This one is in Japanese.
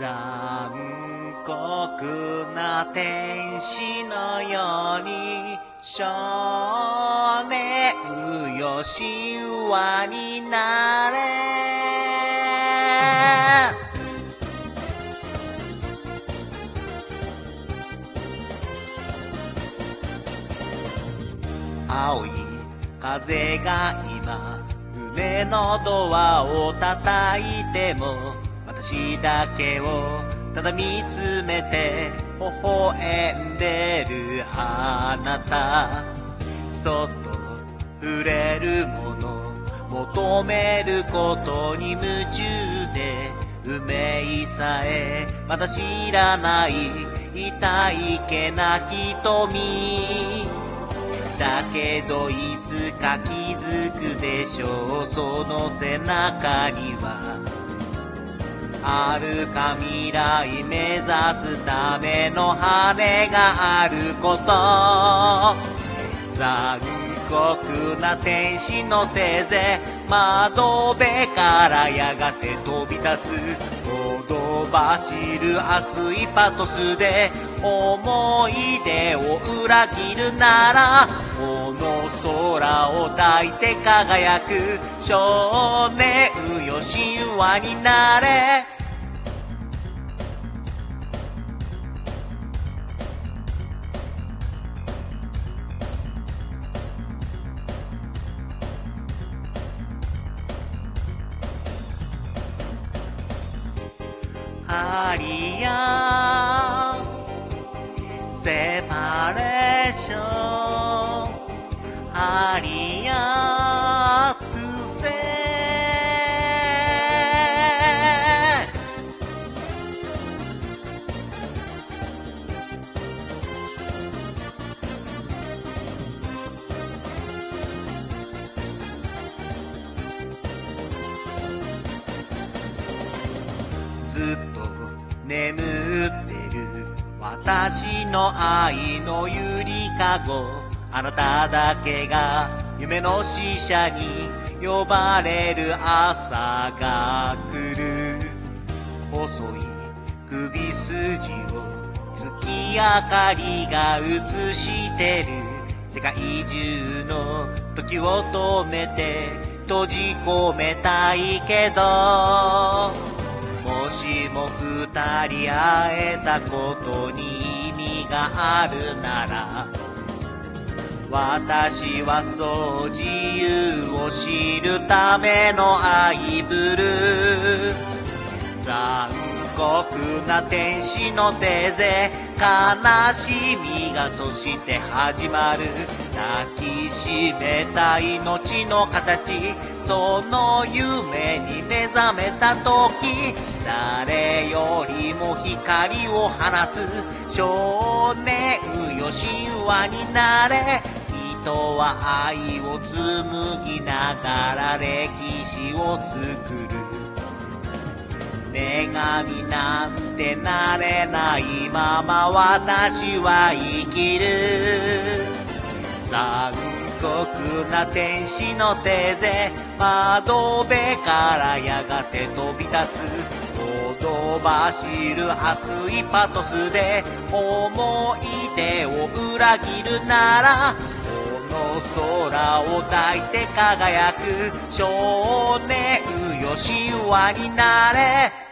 残酷な天使のように少年よ神話になれ。青い風が今胸のドアを叩いても私だけをただ見つめて微笑んでるあなた。そっと触れるもの求めることに夢中で運命さえまだ知らない痛いけな瞳。だけどいつか気づくでしょう。その背中にはあるか未来目指すための羽があること。残酷な天使の手で窓辺からやがて飛び立つ。ほど走る熱いパトスで思い出を裏切るなら。この空を抱いて輝く少年よ神話になれ。ハリアセパレーション。ずっと眠ってる私の愛のゆりかごあなただけが夢の使者に呼ばれる朝が来る。細い首筋を月明かりが映してる。世界中の時を止めて閉じ込めたいけど。二人会えたことに意味があるなら私はそう自由を知るための愛ぶる残酷な天使の手で悲しみがそして始まる。抱きしめた命の形その夢に目覚めた時誰りも光を放つ。少年よ神話になれ人は愛を紡ぎながら歴史を作る女神なんてなれないまま私は生きる。残酷な天使の手で窓辺からやがて飛び立つ。飛ばしる熱いパトスで思い出を裏切るならこの空を抱いて輝く少年よ神話になれ